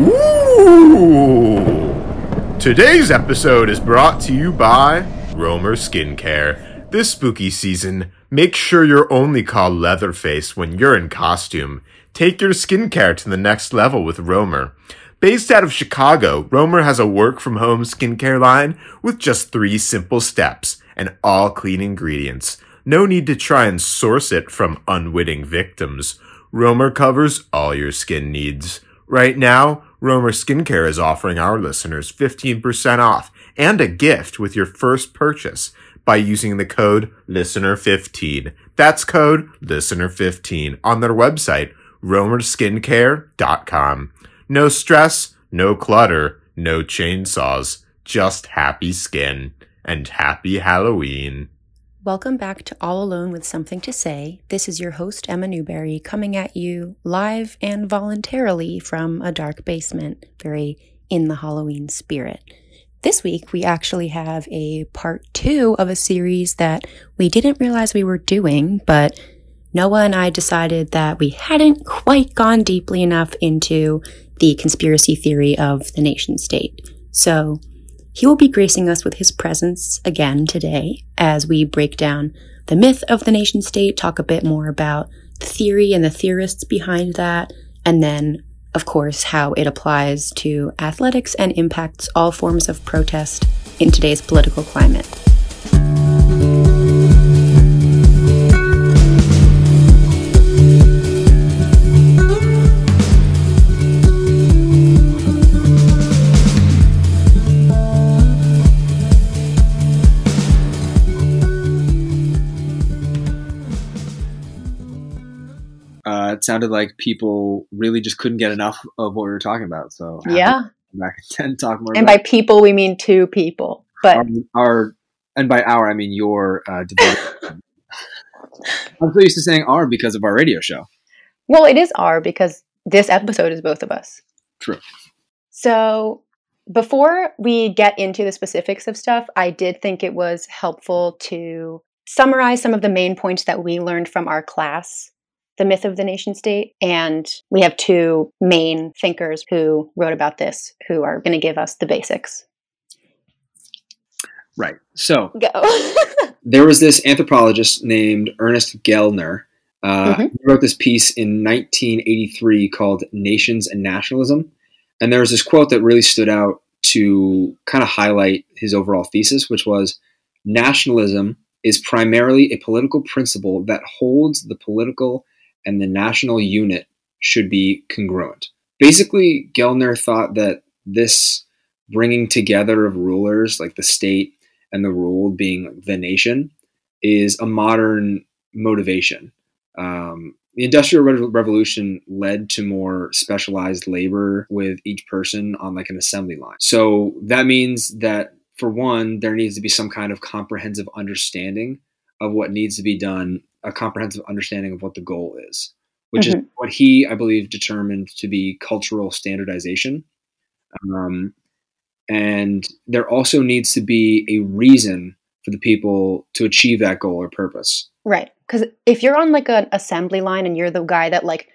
Ooh! Today's episode is brought to you by Romer Skincare. This spooky season, make sure you're only called Leatherface when you're in costume. Take your skincare to the next level with Romer. Based out of Chicago, Romer has a work from home skincare line with just three simple steps and all clean ingredients. No need to try and source it from unwitting victims. Romer covers all your skin needs. Right now, Romer Skincare is offering our listeners 15% off and a gift with your first purchase by using the code LISTENER15. That's code LISTENER15 on their website, romerskincare.com. No stress, no clutter, no chainsaws, just happy skin and happy Halloween. Welcome back to All Alone with Something to Say. This is your host, Emma Newberry, coming at you live and voluntarily from a dark basement, very in the Halloween spirit. This week, we actually have a part two of a series that we didn't realize we were doing, but Noah and I decided that we hadn't quite gone deeply enough into the conspiracy theory of the nation state. So he will be gracing us with his presence again today as we break down the myth of the nation state, talk a bit more about the theory and the theorists behind that, and then, of course, how it applies to athletics and impacts all forms of protest in today's political climate. It sounded like people really just couldn't get enough of what we were talking about. So Yeah. back and talk more. And by people, we mean two people. But our, our and by our I mean your uh. I'm so used to saying our because of our radio show. well, it is our because this episode is both of us. True. So before we get into the specifics of stuff, I did think it was helpful to summarize some of the main points that we learned from our class, The Myth of the Nation State. And we have two main thinkers who wrote about this who are going to give us the basics. Right. So Go. there was this anthropologist named Ernest Gellner. Uh, Mhm. He wrote this piece in 1983 called Nations and Nationalism. And there was this quote that really stood out to kind of highlight his overall thesis, which was nationalism is primarily a political principle that holds the political and the national unit should be congruent. Basically, Gellner thought that this bringing together of rulers, like the state and the ruled being the nation, is a modern motivation. Um, the Industrial Revolution led to more specialized labor with each person on like an assembly line. So that means that for one, there needs to be some kind of comprehensive understanding of what needs to be done, a comprehensive understanding of what the goal is, which is what he, I believe, determined to be cultural standardization. Um, and there also needs to be a reason for the people to achieve that goal or purpose. Right. Because if you're on like an assembly line and you're the guy that like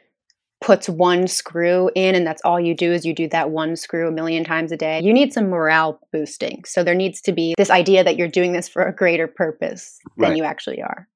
puts one screw in and that's all you do is you do that one screw a million times a day, you need some morale boosting. So there needs to be this idea that you're doing this for a greater purpose than Right. you actually are.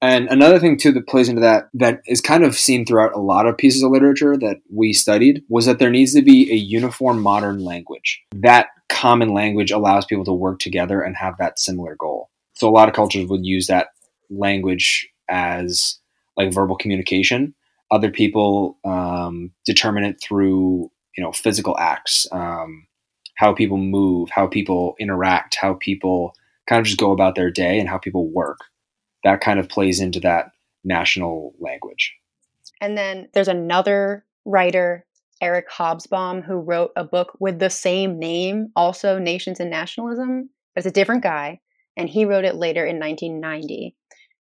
And another thing too that plays into that that is kind of seen throughout a lot of pieces of literature that we studied was that there needs to be a uniform modern language. That common language allows people to work together and have that similar goal. So a lot of cultures would use that language as like verbal communication. Other people um, determine it through you know physical acts, um, how people move, how people interact, how people kind of just go about their day, and how people work that kind of plays into that national language. And then there's another writer, Eric Hobsbawm, who wrote a book with the same name, also Nations and Nationalism. But it's a different guy, and he wrote it later in 1990.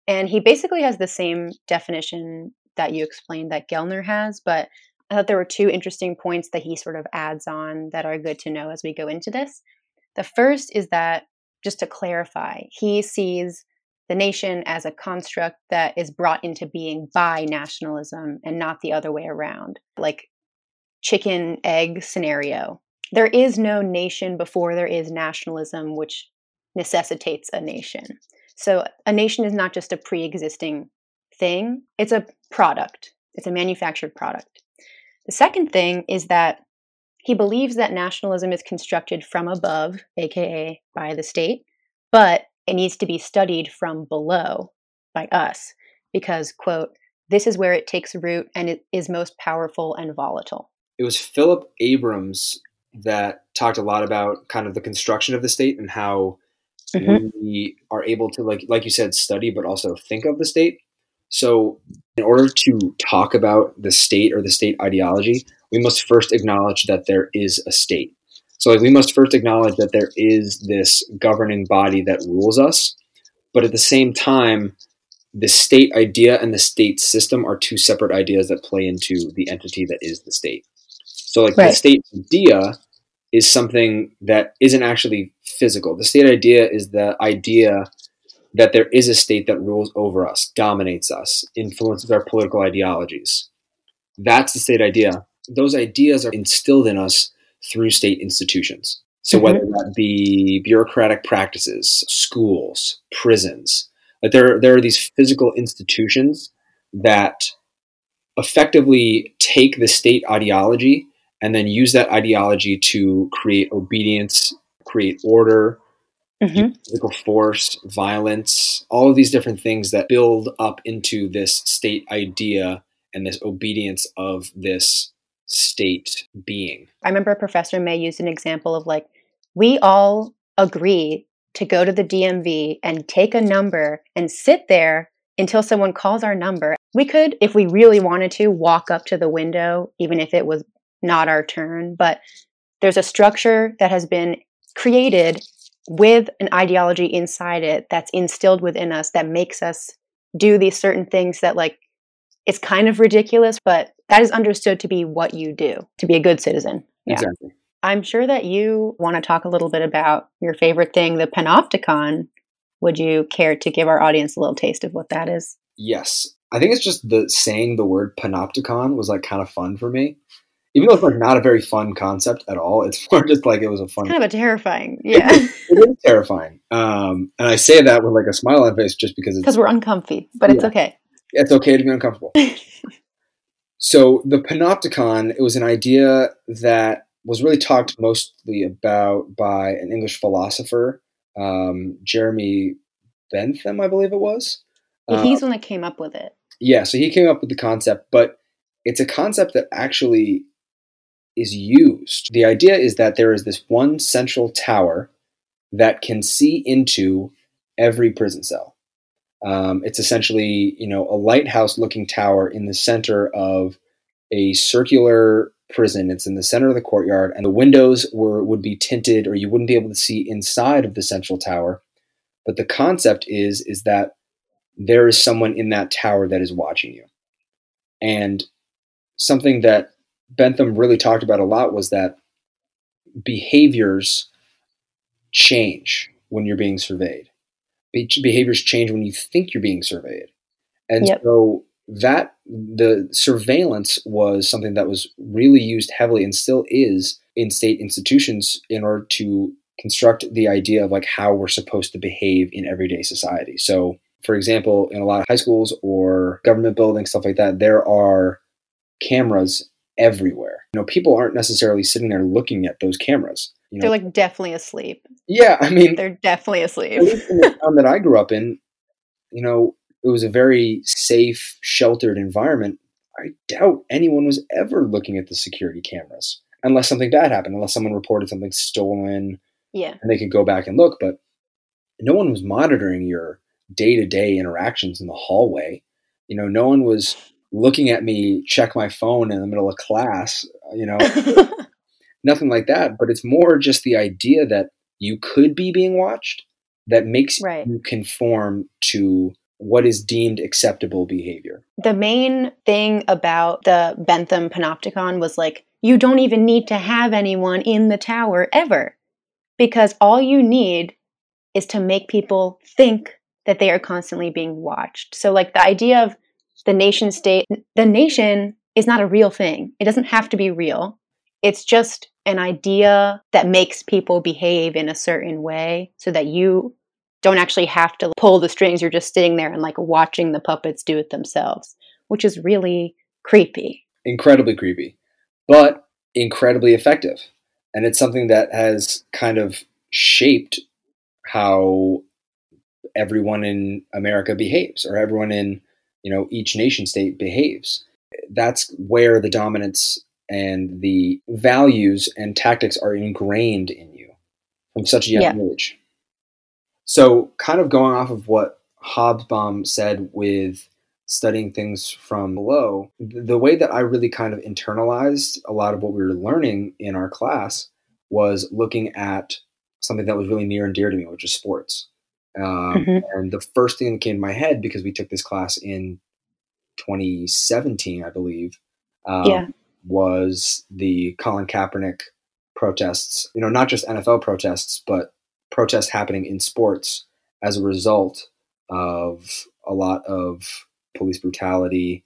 And he basically has the same definition that you explained that Gellner has, but I thought there were two interesting points that he sort of adds on that are good to know as we go into this. The first is that, just to clarify, he sees the nation as a construct that is brought into being by nationalism and not the other way around. Like chicken egg scenario. There is no nation before there is nationalism, which necessitates a nation. So a nation is not just a pre existing thing, it's a product, it's a manufactured product. The second thing is that he believes that nationalism is constructed from above, aka by the state, but it needs to be studied from below by us because, quote, this is where it takes root and it is most powerful and volatile. It was Philip Abrams that talked a lot about kind of the construction of the state and how mm-hmm. we are able to like like you said study but also think of the state so in order to talk about the state or the state ideology we must first acknowledge that there is a state so like we must first acknowledge that there is this governing body that rules us but at the same time the state idea and the state system are two separate ideas that play into the entity that is the state so like right. the state idea is something that isn't actually physical. The state idea is the idea that there is a state that rules over us, dominates us, influences our political ideologies. That's the state idea. Those ideas are instilled in us through state institutions. So mm-hmm. whether that be bureaucratic practices, schools, prisons, like there, there are these physical institutions that effectively take the state ideology and then use that ideology to create obedience, create order, mm-hmm. physical force, violence, all of these different things that build up into this state idea and this obedience of this state being. I remember Professor May used an example of like, we all agree to go to the DMV and take a number and sit there until someone calls our number. We could, if we really wanted to, walk up to the window, even if it was not our turn, but there's a structure that has been created with an ideology inside it that's instilled within us that makes us do these certain things that like it's kind of ridiculous, but that is understood to be what you do to be a good citizen. Yeah. Exactly. I'm sure that you want to talk a little bit about your favorite thing, the panopticon. Would you care to give our audience a little taste of what that is? Yes. I think it's just the saying the word panopticon was like kind of fun for me even though it's like not a very fun concept at all, it's more just like it was a fun. It's kind of a terrifying, yeah. It, it is terrifying, um, and I say that with like a smile on my face just because because we're uncomfy, but yeah. it's okay. It's okay to be uncomfortable. so the panopticon, it was an idea that was really talked mostly about by an English philosopher, um, Jeremy Bentham, I believe it was. Yeah, he's um, one that came up with it. Yeah, so he came up with the concept, but it's a concept that actually is used. The idea is that there is this one central tower that can see into every prison cell. Um, it's essentially, you know, a lighthouse-looking tower in the center of a circular prison. It's in the center of the courtyard, and the windows were would be tinted, or you wouldn't be able to see inside of the central tower. But the concept is is that there is someone in that tower that is watching you, and something that Bentham really talked about a lot was that behaviors change when you're being surveyed. Be- behaviors change when you think you're being surveyed. And yep. so that the surveillance was something that was really used heavily and still is in state institutions in order to construct the idea of like how we're supposed to behave in everyday society. So, for example, in a lot of high schools or government buildings, stuff like that, there are cameras everywhere. You know, people aren't necessarily sitting there looking at those cameras. You know? They're like definitely asleep. Yeah, I mean, they're definitely asleep. in the town that I grew up in, you know, it was a very safe, sheltered environment. I doubt anyone was ever looking at the security cameras unless something bad happened, unless someone reported something stolen. Yeah. And they could go back and look, but no one was monitoring your day to day interactions in the hallway. You know, no one was looking at me check my phone in the middle of class, you know, nothing like that. But it's more just the idea that you could be being watched that makes right. you conform to what is deemed acceptable behavior. The main thing about the Bentham Panopticon was like, you don't even need to have anyone in the tower ever, because all you need is to make people think that they are constantly being watched. So, like, the idea of the nation state, the nation is not a real thing. It doesn't have to be real. It's just an idea that makes people behave in a certain way so that you don't actually have to pull the strings. You're just sitting there and like watching the puppets do it themselves, which is really creepy. Incredibly creepy, but incredibly effective. And it's something that has kind of shaped how everyone in America behaves or everyone in, you know, each nation state behaves. That's where the dominance and the values and tactics are ingrained in you from such a young yeah. age. So, kind of going off of what Hobsbawm said with studying things from below, the way that I really kind of internalized a lot of what we were learning in our class was looking at something that was really near and dear to me, which is sports. Um, mm-hmm. And the first thing that came to my head, because we took this class in 2017, I believe, um, yeah. Was the Colin Kaepernick protests. You know, not just NFL protests, but protests happening in sports as a result of a lot of police brutality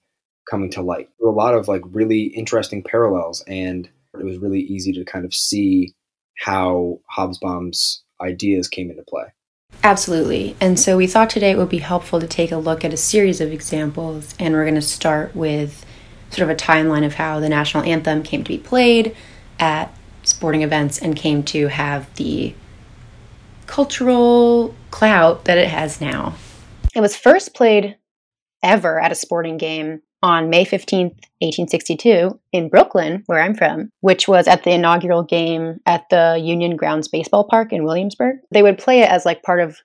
coming to light. A lot of like really interesting parallels, and it was really easy to kind of see how Hobsbawm's ideas came into play. Absolutely. And so we thought today it would be helpful to take a look at a series of examples, and we're going to start with sort of a timeline of how the national anthem came to be played at sporting events and came to have the cultural clout that it has now. It was first played ever at a sporting game on May 15th, 1862, in Brooklyn, where I'm from, which was at the inaugural game at the Union Grounds Baseball Park in Williamsburg. They would play it as like part of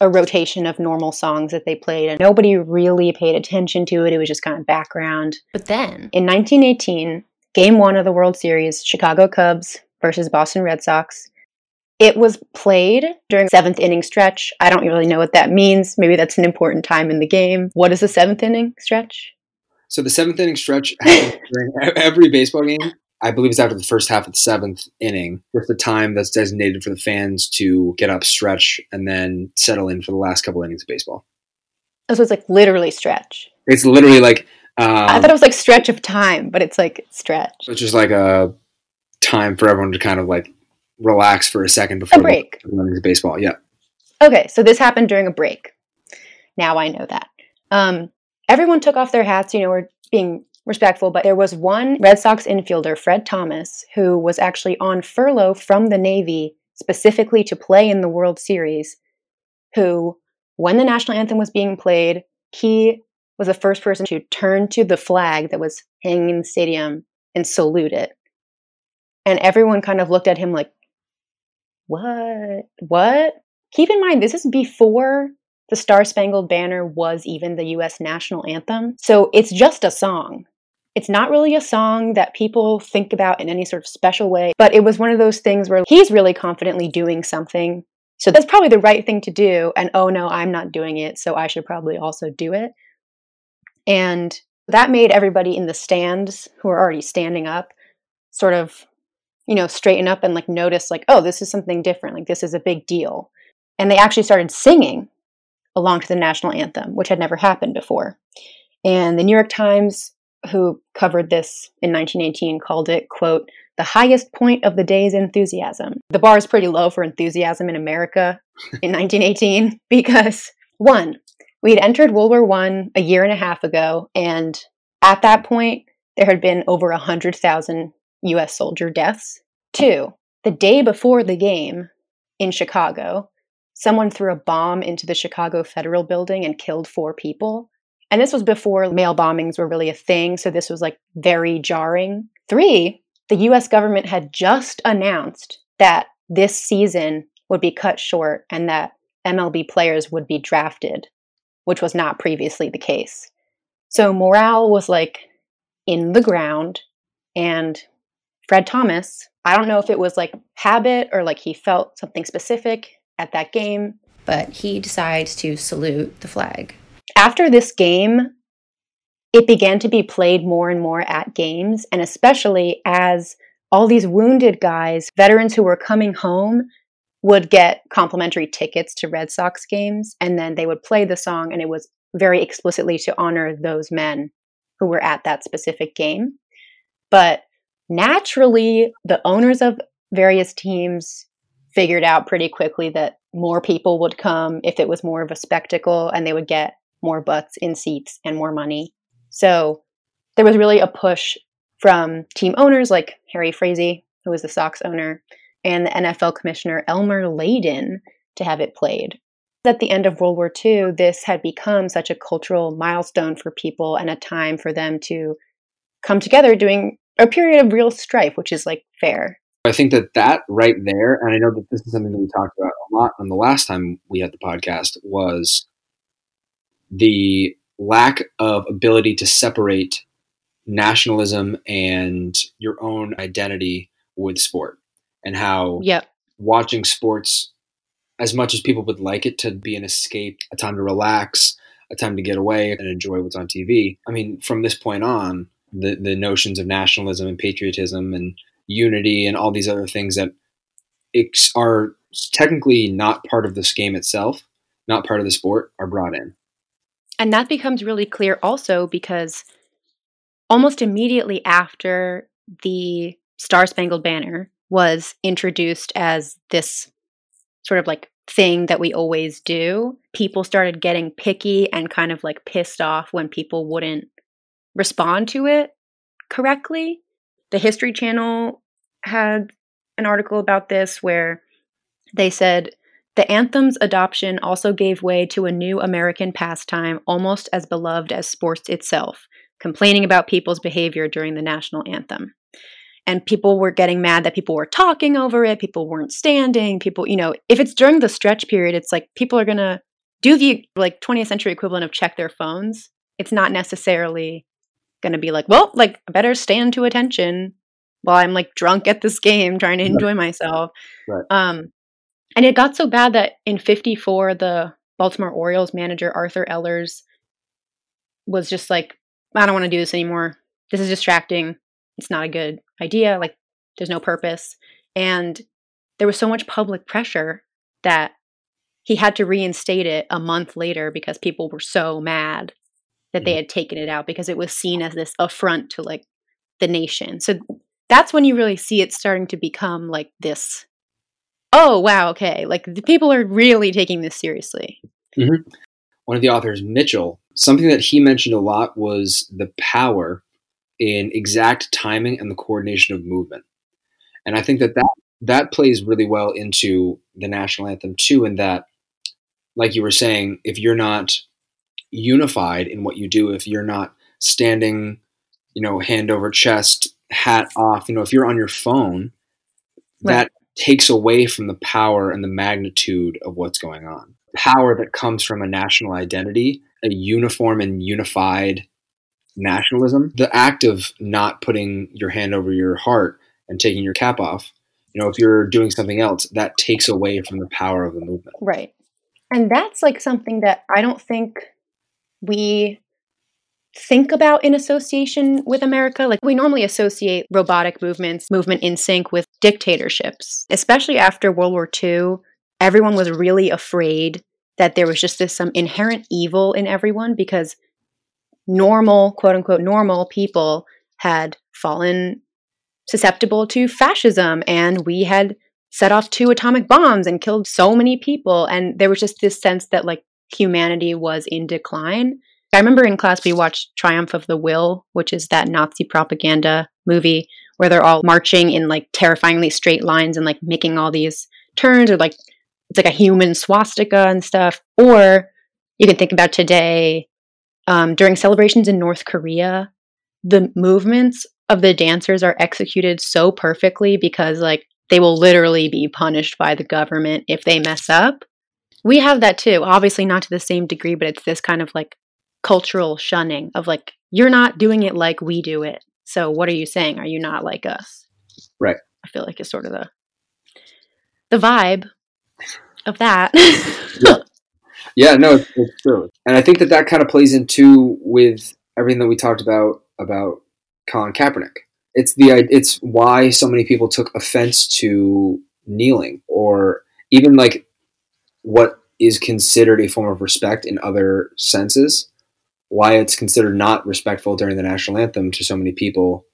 a rotation of normal songs that they played, and nobody really paid attention to it. It was just kind of background. But then, in 1918, game one of the World Series, Chicago Cubs versus Boston Red Sox, it was played during seventh inning stretch. I don't really know what that means. Maybe that's an important time in the game. What is the seventh inning stretch? So the seventh inning stretch happens during every baseball game. I believe it's after the first half of the seventh inning. with the time that's designated for the fans to get up, stretch, and then settle in for the last couple innings of baseball. Oh, so it's like literally stretch. It's literally like um, I thought it was like stretch of time, but it's like stretch. It's just like a time for everyone to kind of like relax for a second before a break. The baseball. Yeah. Okay, so this happened during a break. Now I know that. Um, everyone took off their hats. You know, we're being respectful, but there was one Red Sox infielder, Fred Thomas, who was actually on furlough from the Navy specifically to play in the World Series. Who, when the national anthem was being played, he was the first person to turn to the flag that was hanging in the stadium and salute it. And everyone kind of looked at him like, what? What? Keep in mind, this is before the Star Spangled Banner was even the US national anthem. So it's just a song. It's not really a song that people think about in any sort of special way, but it was one of those things where he's really confidently doing something. So that's probably the right thing to do. And oh no, I'm not doing it, so I should probably also do it. And that made everybody in the stands who are already standing up sort of you know, straighten up and like notice like, oh, this is something different. Like this is a big deal. And they actually started singing along to the national anthem, which had never happened before. And the New York Times, who covered this in 1918, called it, quote, the highest point of the day's enthusiasm. The bar is pretty low for enthusiasm in America in 1918 because one, we had entered World War One a year and a half ago, and at that point, there had been over 100,000 US soldier deaths. Two, the day before the game in Chicago, someone threw a bomb into the Chicago Federal Building and killed four people. And this was before mail bombings were really a thing, so this was like very jarring. Three, the US government had just announced that this season would be cut short and that MLB players would be drafted, which was not previously the case. So morale was like in the ground, and Fred Thomas, I don't know if it was like habit or like he felt something specific at that game, but he decides to salute the flag. After this game, it began to be played more and more at games, and especially as all these wounded guys, veterans who were coming home, would get complimentary tickets to Red Sox games, and then they would play the song, and it was very explicitly to honor those men who were at that specific game. But naturally, the owners of various teams figured out pretty quickly that more people would come if it was more of a spectacle and they would get more butts in seats and more money. So there was really a push from team owners like Harry Frazee, who was the Sox owner, and the NFL commissioner Elmer Layden to have it played. At the end of World War II, this had become such a cultural milestone for people and a time for them to come together during a period of real strife, which is like fair. I think that that right there, and I know that this is something that we talked about a lot on the last time we had the podcast, was the lack of ability to separate nationalism and your own identity with sport and how yep. watching sports as much as people would like it to be an escape a time to relax a time to get away and enjoy what's on tv i mean from this point on the, the notions of nationalism and patriotism and unity and all these other things that are technically not part of this game itself not part of the sport are brought in and that becomes really clear also because almost immediately after the Star Spangled Banner was introduced as this sort of like thing that we always do, people started getting picky and kind of like pissed off when people wouldn't respond to it correctly. The History Channel had an article about this where they said the anthem's adoption also gave way to a new American pastime almost as beloved as sports itself, complaining about people's behavior during the national anthem. And people were getting mad that people were talking over it, people weren't standing, people, you know, if it's during the stretch period, it's like people are going to do the like 20th century equivalent of check their phones. It's not necessarily going to be like, well, like I better stand to attention while I'm like drunk at this game trying to enjoy myself. Right. Um and it got so bad that in 54 the Baltimore Orioles manager Arthur Ehlers, was just like I don't want to do this anymore. This is distracting. It's not a good idea. Like, there's no purpose. And there was so much public pressure that he had to reinstate it a month later because people were so mad that they mm-hmm. had taken it out because it was seen as this affront to like the nation. So that's when you really see it starting to become like this oh wow okay like the people are really taking this seriously mm-hmm. one of the authors mitchell something that he mentioned a lot was the power in exact timing and the coordination of movement. And I think that that, that plays really well into the national anthem too, in that, like you were saying, if you're not unified in what you do, if you're not standing, you know, hand over chest, hat off, you know, if you're on your phone, right. that takes away from the power and the magnitude of what's going on. Power that comes from a national identity a uniform and unified nationalism. The act of not putting your hand over your heart and taking your cap off, you know, if you're doing something else, that takes away from the power of the movement. Right. And that's like something that I don't think we think about in association with America. Like we normally associate robotic movements, movement in sync with dictatorships, especially after World War II. Everyone was really afraid that there was just this some inherent evil in everyone because normal, quote unquote, normal people had fallen susceptible to fascism and we had set off two atomic bombs and killed so many people. And there was just this sense that like humanity was in decline. I remember in class we watched Triumph of the Will, which is that Nazi propaganda movie where they're all marching in like terrifyingly straight lines and like making all these turns or like it's like a human swastika and stuff. Or you can think about today um, during celebrations in North Korea, the movements of the dancers are executed so perfectly because like they will literally be punished by the government if they mess up. We have that too, obviously not to the same degree, but it's this kind of like cultural shunning of like you're not doing it like we do it. So what are you saying? Are you not like us? Right. I feel like it's sort of the the vibe of that. yeah. yeah, no, it's, it's, true, and I think that that kind of plays into with everything that we talked about about Colin Kaepernick. It's the it's why so many people took offense to kneeling or even like what is considered a form of respect in other senses why it's considered not respectful during the national anthem to so many people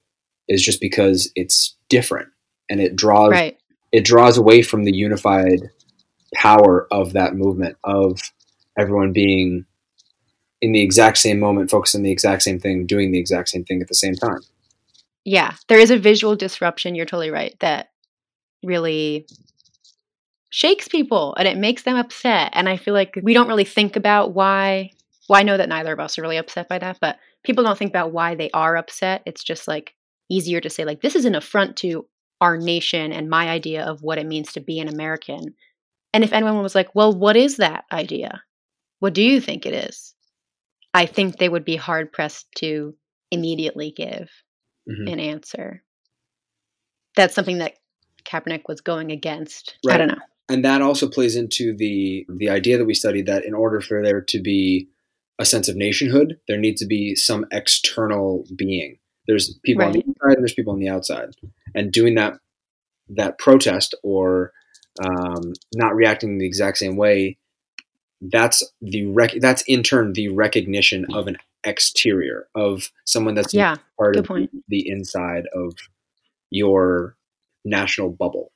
is just because it's different and it draws Right. it draws away from the unified power of that movement of everyone being in the exact same moment focused on the exact same thing doing the exact same thing at the same time Yeah. There is a visual disruption. You're totally right. That really shakes people and it makes them upset. And I feel like we don't really think about why. Well, I know that neither of us are really upset by that, but people don't think about why they are upset. It's just like easier to say, like, this is an affront to our nation and my idea of what it means to be an American. And if anyone was like, well, what is that idea? What do you think it is? I think they would be hard pressed to immediately give Mhm. an answer. That's something that Kaepernick was going against. I don't know. And that also plays into the the idea that we studied that in order for there to be a sense of nationhood there needs to be some external being. There's people on the inside and there's people on the outside. And doing that that protest or um, not reacting the exact same way that's the rec- that's in turn the recognition of an exterior of someone that's Yeah, part of point. the inside of your national bubble.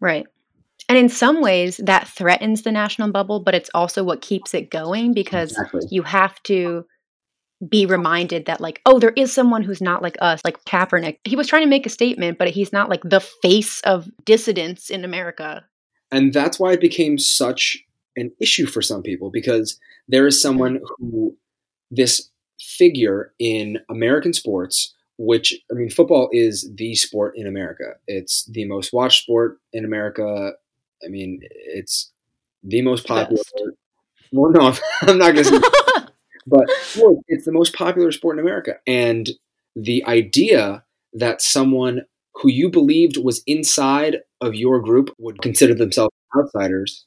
Right. And in some ways, that threatens the national bubble, but it's also what keeps it going because exactly you have to be reminded that, like, oh, there is someone who's not like us, like Kaepernick. He was trying to make a statement, but he's not like the face of dissidents in America. and that's why it became such an issue for some people because there is someone who this figure in American sports which I mean football is the sport in America. It's the most watched sport in America. I mean it's the most popular Best. Well no, I'm not going to say but well, it's the most popular sport in America. And the idea that someone who you believed was inside of your group would consider themselves outsiders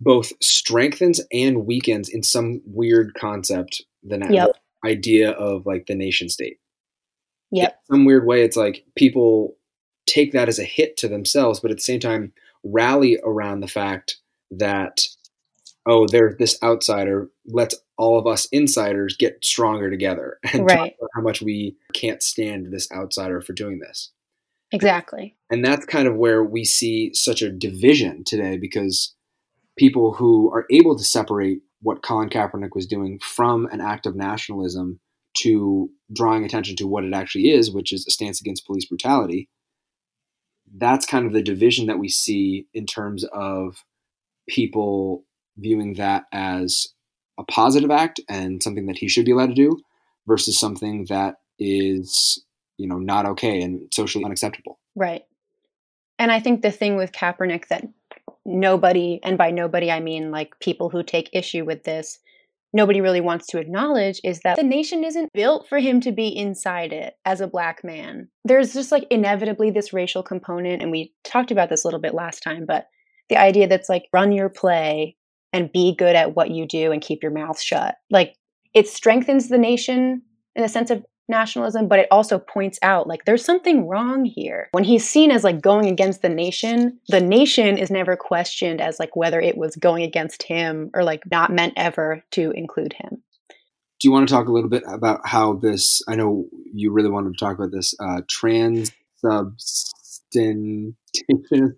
both strengthens and weakens in some weird concept the Yep. idea of like the nation state. Yep. In some weird way, it's like people take that as a hit to themselves, but at the same time rally around the fact that oh, there's this outsider. Let's all of us insiders get stronger together and talk Right. about how much we can't stand this outsider for doing this. exactly. And that's kind of where we see such a division today because people who are able to separate what Colin Kaepernick was doing from an act of nationalism to drawing attention to what it actually is, which is a stance against police brutality. That's kind of the division that we see in terms of people viewing that as a positive act and something that he should be allowed to do versus something that is, you know, not okay and socially unacceptable. Right. And I think the thing with Kaepernick that nobody, and by nobody I mean like people who take issue with this, nobody really wants to acknowledge is that the nation isn't built for him to be inside it as a black man. There's just like inevitably this racial component, and we talked about this a little bit last time, but the idea that's like run your play and be good at what you do and keep your mouth shut. Like it strengthens the nation in the sense of nationalism, but it also points out like there's something wrong here. When he's seen as like going against the nation, the nation is never questioned as like whether it was going against him or like not meant ever to include him. Do you want to talk a little bit about how this? I know you really wanted to talk about this uh, transubstantiation.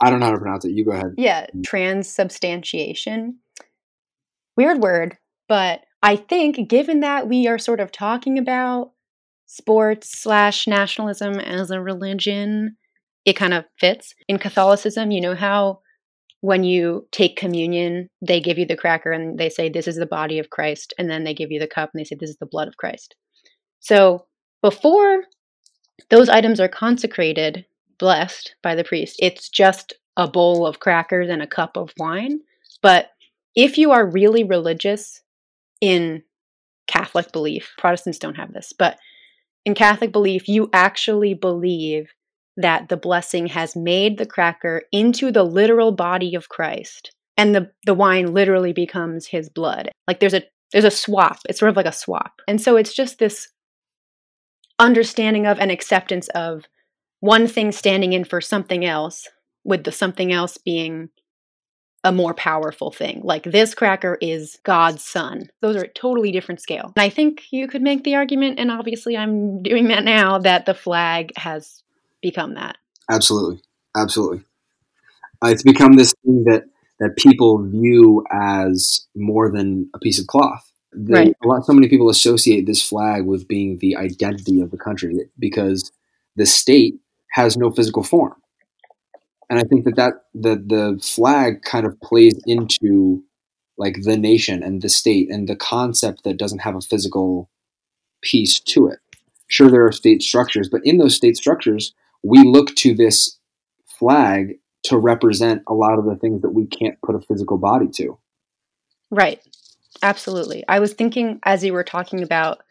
I don't know how to pronounce it. You go ahead. Yeah, transubstantiation. Weird word, but I think given that we are sort of talking about sports slash nationalism as a religion, it kind of fits. In Catholicism, you know how when you take communion, they give you the cracker and they say, This is the body of Christ. And then they give you the cup and they say, This is the blood of Christ. So before those items are consecrated, blessed by the priest, it's just a bowl of crackers and a cup of wine. But if you are really religious in Catholic belief, Protestants don't have this, but in Catholic belief, you actually believe that the blessing has made the cracker into the literal body of Christ and the, the wine literally becomes his blood. Like there's a there's a swap. It's sort of like a swap. And so it's just this understanding of and acceptance of one thing standing in for something else with the something else being a more powerful thing. Like this cracker is God's son. Those are a totally different scale. And I think you could make the argument, and obviously I'm doing that now, that the flag has become that. Absolutely, absolutely. Uh, it's become this thing that that people view as more than a piece of cloth. Right. A lot, so many people associate this flag with being the identity of the country because the state has no physical form, and I think that that the the flag kind of plays into like the nation and the state and the concept that doesn't have a physical piece to it. Sure, there are state structures, but in those state structures, we look to this flag to represent a lot of the things that we can't put a physical body to. Right. Absolutely. I was thinking as you were talking about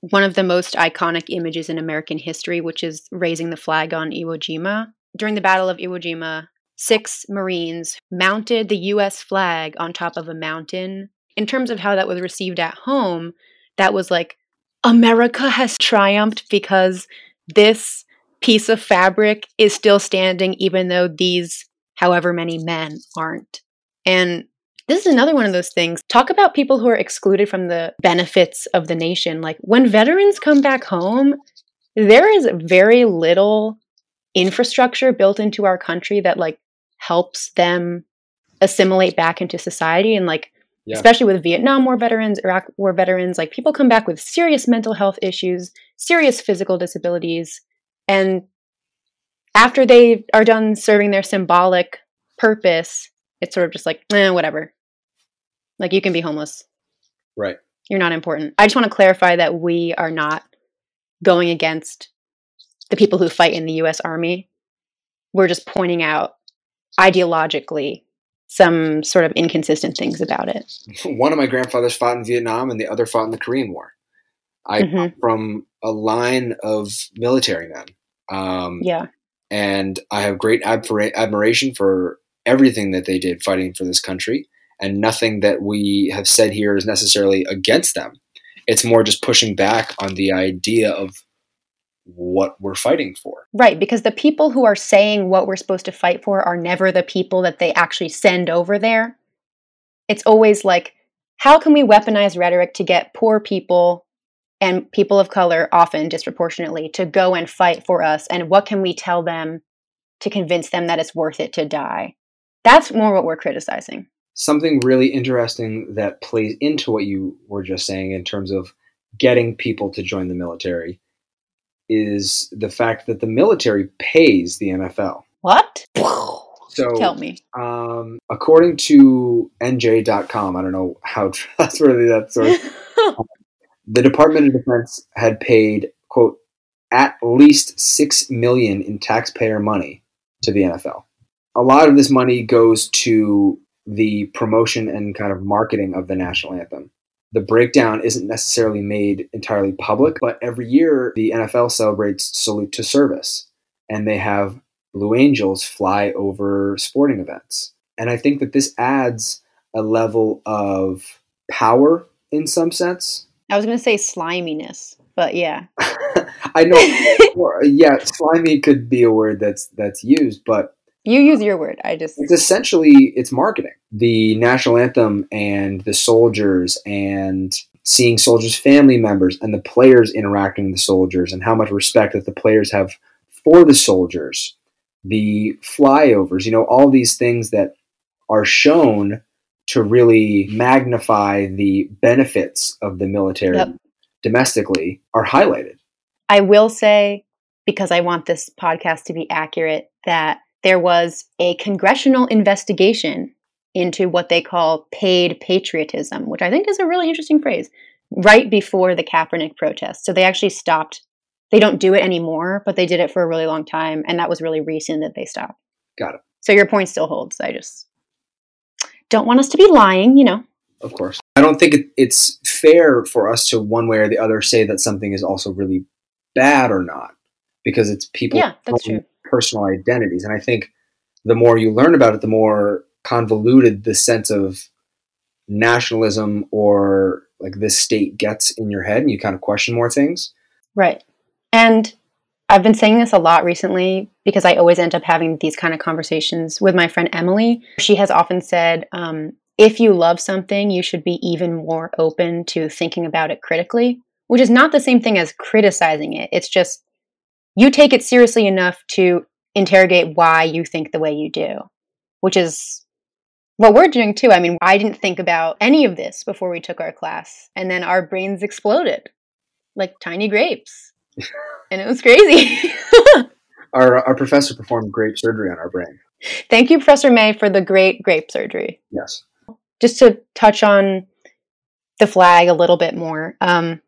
one of the most iconic images in American history, which is raising the flag on Iwo Jima. During the Battle of Iwo Jima, six Marines mounted the US flag on top of a mountain. In terms of how that was received at home, that was like, America has triumphed because this piece of fabric is still standing, even though these however many men aren't. And this is another one of those things. Talk about people who are excluded from the benefits of the nation. Like when veterans come back home, there is very little infrastructure built into our country that like helps them assimilate back into society and like Yeah. especially with Vietnam War veterans, Iraq War veterans, like people come back with serious mental health issues, serious physical disabilities, and after they are done serving their symbolic purpose, it's sort of just like, eh, whatever. Like you can be homeless. Right. You're not important. I just want to clarify that we are not going against the people who fight in the US Army. We're just pointing out ideologically some sort of inconsistent things about it. One of my grandfathers fought in Vietnam and the other fought in the Korean War. I Mhm. come from a line of military men. Um, Yeah. and I have great admira- admiration for everything that they did fighting for this country. And nothing that we have said here is necessarily against them. It's more just pushing back on the idea of what we're fighting for. Right, because the people who are saying what we're supposed to fight for are never the people that they actually send over there. It's always like, how can we weaponize rhetoric to get poor people and people of color, often disproportionately, to go and fight for us? And what can we tell them to convince them that it's worth it to die? That's more what we're criticizing. Something really interesting that plays into what you were just saying in terms of getting people to join the military is the fact that the military pays the NFL. What? So Tell me. Um, according to NJ.com, I don't know how trustworthy that source. the Department of Defense had paid quote at least six million in taxpayer money to the NFL. A lot of this money goes to the promotion and kind of marketing of the national anthem. The breakdown isn't necessarily made entirely public, but every year the NFL celebrates Salute to Service, and they have Blue Angels fly over sporting events. And I think that this adds a level of power in some sense. I was going to say sliminess, but yeah. I know, yeah, slimy could be a word that's that's used, but You use your word. I just. it's essentially it's marketing. The national anthem and the soldiers and seeing soldiers' family members and the players interacting with the soldiers and how much respect that the players have for the soldiers. The flyovers, you know, all these things that are shown to really magnify the benefits of the military Yep. domestically are highlighted. I will say, because I want this podcast to be accurate, that there was a congressional investigation into what they call paid patriotism, which I think is a really interesting phrase, right before the Kaepernick protest. So they actually stopped. They don't do it anymore, but they did it for a really long time. And that was really recent that they stopped. Got it. So your point still holds. I just don't want us to be lying, you know. Of course. I don't think it, it's fair for us to one way or the other say that something is also really bad or not because it's people Yeah, that's true. Personal identities. And I think the more you learn about it, the more convoluted the sense of nationalism or like this state gets in your head and you kind of question more things. Right. And I've been saying this a lot recently because I always end up having these kind of conversations with my friend Emily. She has often said, um, if you love something, you should be even more open to thinking about it critically, which is not the same thing as criticizing it. It's just you take it seriously enough to interrogate why you think the way you do, which is what we're doing too. I mean, I didn't think about any of this before we took our class, and then our brains exploded like tiny grapes and it was crazy. our our professor performed grape surgery on our brain. Thank you, Professor May, for the great grape surgery. Yes. Just to touch on the flag a little bit more, um,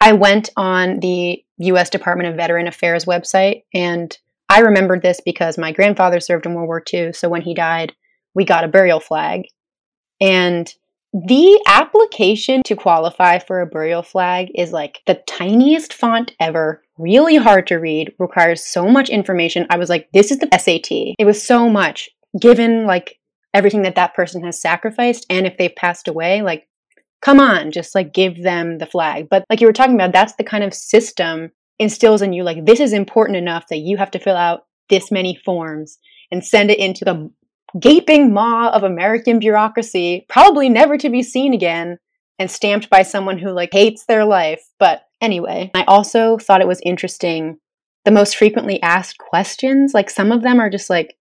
I went on the U.S. Department of Veteran Affairs website, and I remembered this because my grandfather served in World War II. So when he died, we got a burial flag, and the application to qualify for a burial flag is like the tiniest font ever, really hard to read, requires so much information. I was like, this is the SAT. It was so much given like everything that that person has sacrificed and if they've passed away, like come on, just like give them the flag. But like you were talking about, that's the kind of system instills in you like this is important enough that you have to fill out this many forms and send it into the gaping maw of American bureaucracy, probably never to be seen again, and stamped by someone who like hates their life. But anyway, I also thought it was interesting the most frequently asked questions, like some of them are just like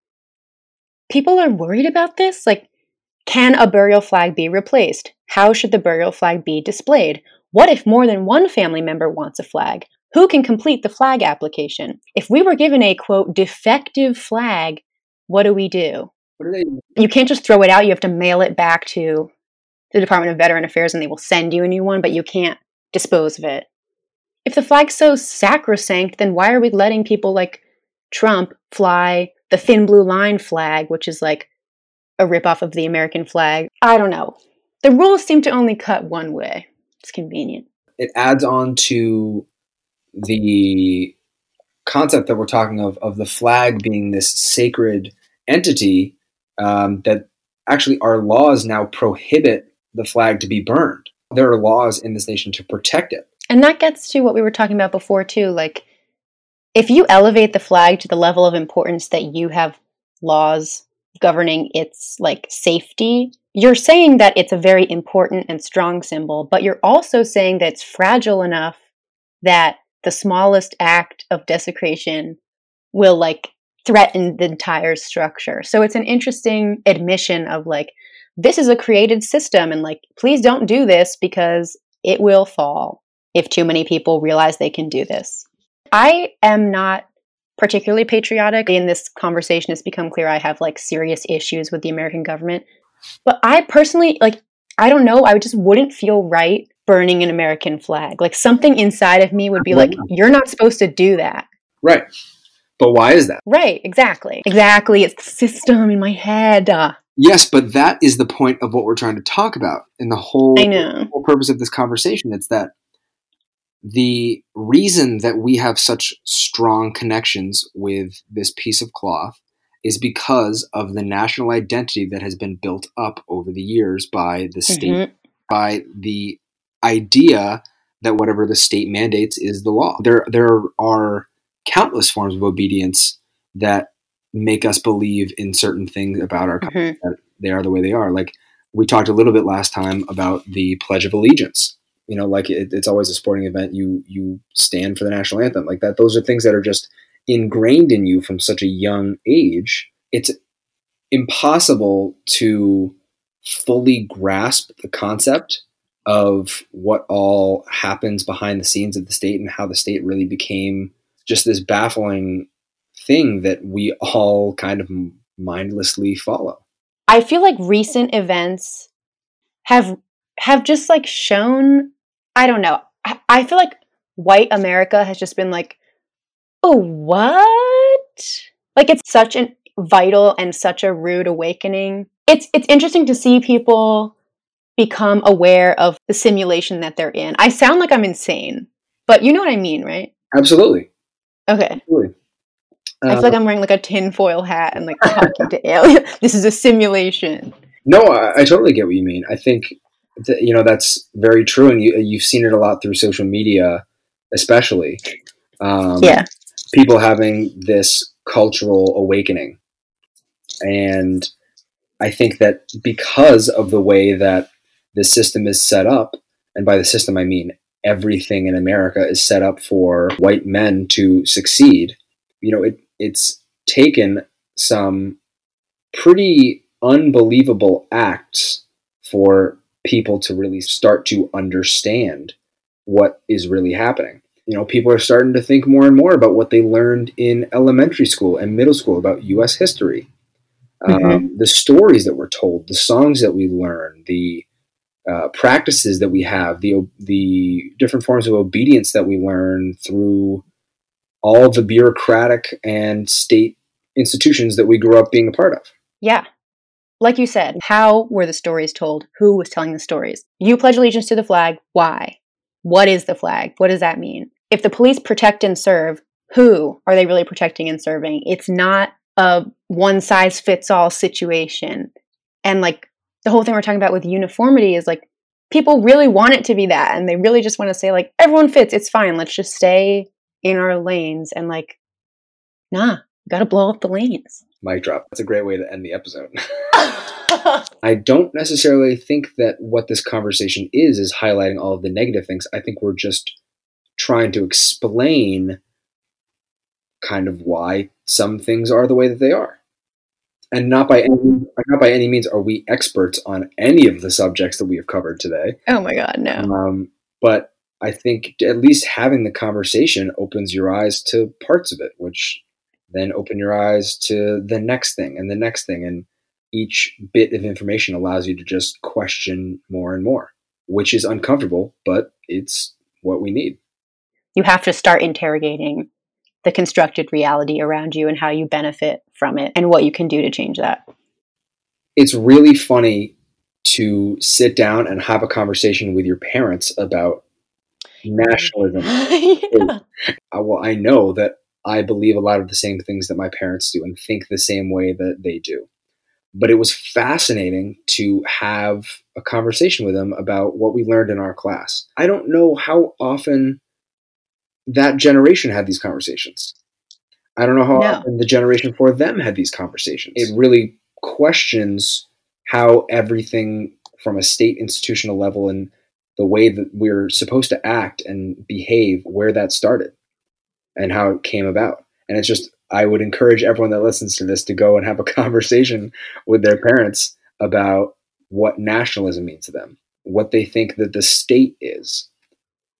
people are worried about this, like can a burial flag be replaced? How should the burial flag be displayed? What if more than one family member wants a flag? Who can complete the flag application? If we were given a quote defective flag, what do we do? You can't just throw it out. You have to mail it back to the Department of Veteran Affairs, and they will send you a new one. But you can't dispose of it. If the flag's so sacrosanct, then why are we letting people like Trump fly the thin blue line flag, which is like a ripoff of the American flag? I don't know. The rules seem to only cut one way. It's convenient. It adds on to the concept that we're talking of of the flag being this sacred entity um, that actually our laws now prohibit the flag to be burned. There are laws in this nation to protect it. And that gets to what we were talking about before, too. Like, if you elevate the flag to the level of importance that you have laws governing its like safety, you're saying that it's a very important and strong symbol, but you're also saying that it's fragile enough that the smallest act of desecration will like threaten the entire structure. So it's an interesting admission of like, this is a created system, and like, please don't do this because it will fall if too many people realize they can do this. I am not particularly patriotic. In this conversation, it's become clear I have like serious issues with the American government. But I personally, like, I don't know, I just wouldn't feel right burning an American flag. Like, something inside of me would be like, you're not supposed to do that. Right. But why is that? Right, exactly. Exactly. It's the system in my head. Uh, yes, but that is the point of what we're trying to talk about in the whole, I know. whole purpose of this conversation. It's that the reason that we have such strong connections with this piece of cloth is because of the national identity that has been built up over the years by the state, mm-hmm. by the idea that whatever the state mandates is the law. There, there are countless forms of obedience that make us believe in certain things about our country mm-hmm. that they are the way they are. Like we talked a little bit last time about the Pledge of Allegiance. You know, like it, it's always a sporting event. You you stand for the national anthem, like that. Those are things that are just ingrained in you from such a young age. It's impossible to fully grasp the concept of what all happens behind the scenes of the state and how the state really became just this baffling thing that we all kind of mindlessly follow. I feel like recent events have have just like shown I don't know. I, I feel like white America has just been like, "Oh, what?" Like it's such a vital and such a rude awakening. It's it's interesting to see people become aware of the simulation that they're in. I sound like I'm insane, but you know what I mean, right? Absolutely. Okay. Absolutely. I feel like uh, I'm wearing like a tinfoil hat and like talking to aliens. This is a simulation. No, I, I, totally get what you mean. I think that, you know that's very true, and you you've seen it a lot through social media, especially. Um, yeah. people having this cultural awakening. And I think that because of the way that the system is set up, and by the system I mean everything in America is set up for white men to succeed, you know, it, it's taken some pretty unbelievable acts for people to really start to understand what is really happening. You know, people are starting to think more and more about what they learned in elementary school and middle school about U.S. history. Mm-hmm. Um, the stories that were told, the songs that we learn, the uh, practices that we have, the the different forms of obedience that we learn through all the bureaucratic and state institutions that we grew up being a part of. Yeah. Like you said, how were the stories told? Who was telling the stories? You pledge allegiance to the flag. Why? What is the flag? What does that mean? If the police protect and serve, who are they really protecting and serving? It's not a one size fits all situation. And like the whole thing we're talking about with uniformity is like people really want it to be that and they really just want to say like everyone fits it's fine let's just stay in our lanes and like nah gotta blow up the lanes. Mic drop. That's a great way to end the episode. I don't necessarily think that what this conversation is is highlighting all of the negative things. I think we're just trying to explain kind of why some things are the way that they are. And not by any not by any means are we experts on any of the subjects that we have covered today. Oh my god, no. Um, but I think at least having the conversation opens your eyes to parts of it, which then open your eyes to the next thing and the next thing, and each bit of information allows you to just question more and more, which is uncomfortable, but it's what we need. You have to start interrogating the constructed reality around you and how you benefit from it and what you can do to change that. It's really funny to sit down and have a conversation with your parents about nationalism. yeah. Uh, well, I know that I believe a lot of the same things that my parents do and think the same way that they do. But it was fascinating to have a conversation with them about what we learned in our class. I don't know how often that generation had these conversations. I don't know how no. often the generation before them had these conversations. It really questions how everything from a state institutional level and the way that we're supposed to act and behave, where that started and how it came about. And it's just, I would encourage everyone that listens to this to go and have a conversation with their parents about what nationalism means to them, what they think that the state is,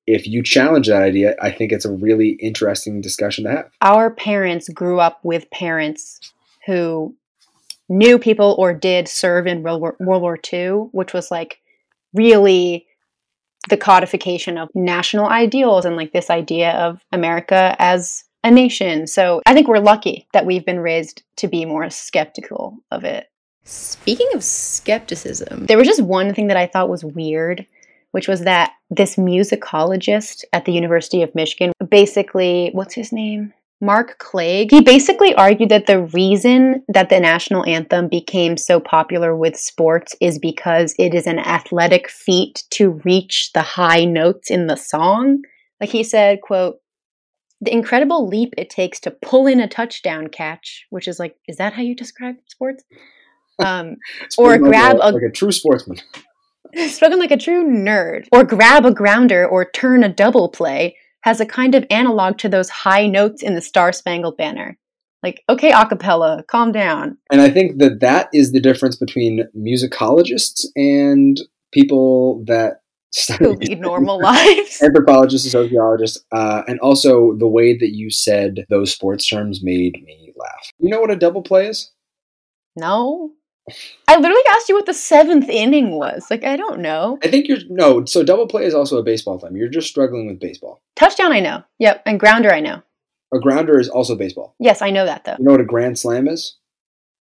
if you challenge that idea, I think it's a really interesting discussion to have. Our parents grew up with parents who knew people or did serve in World War, World War II, which was like really the codification of national ideals and like this idea of America as a nation. So I think we're lucky that we've been raised to be more skeptical of it. Speaking of skepticism, there was just one thing that I thought was weird which was that this musicologist at the University of Michigan basically, what's his name? Mark Clague. He basically argued that the reason that the national anthem became so popular with sports is because it is an athletic feat to reach the high notes in the song. Like he said, quote, the incredible leap it takes to pull in a touchdown catch, which is like, is that how you describe sports? Um, or grab a, a, like a true sportsman. Spoken like a true nerd. Or grab a grounder or turn a double play has a kind of analog to those high notes in the Star Spangled Banner. Like, okay, acapella, calm down. And I think that that is the difference between musicologists and people that study Who lead normal lives. Anthropologists and sociologists. Uh, and also the way that you said those sports terms made me laugh. You know what a double play is? No. I literally asked you what the seventh inning was. Like, I don't know. I think you're no. So double play is also a baseball time. You're just struggling with baseball. Touchdown, I know. Yep, and grounder, I know. A grounder is also baseball. Yes, I know that though. You know what a grand slam is?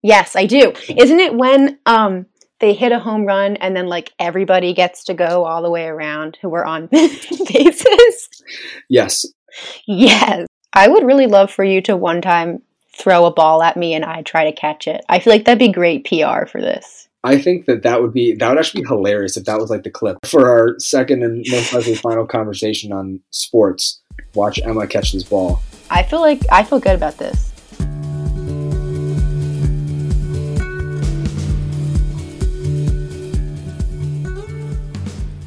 Yes, I do. Isn't it when um they hit a home run and then like everybody gets to go all the way around who were on bases? Yes. Yes. I would really love for you to one time throw a ball at me and I try to catch it. I feel like that'd be great PR for this. I think that that would be that would actually be hilarious if that was like the clip for our second and most likely final conversation on sports. watch Emma catch this ball. I feel like I feel good about this.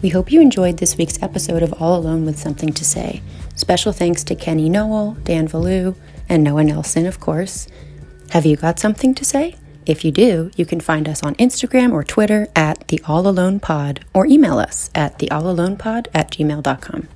We hope you enjoyed this week's episode of All Alone with Something to Say. Special thanks to Kenny Noel, Dan Valu, and Noah Nelson, of course. Have you got something to say? If you do, you can find us on Instagram or Twitter at the All Alone Pod or email us at the All Alone Pod at gmail.com.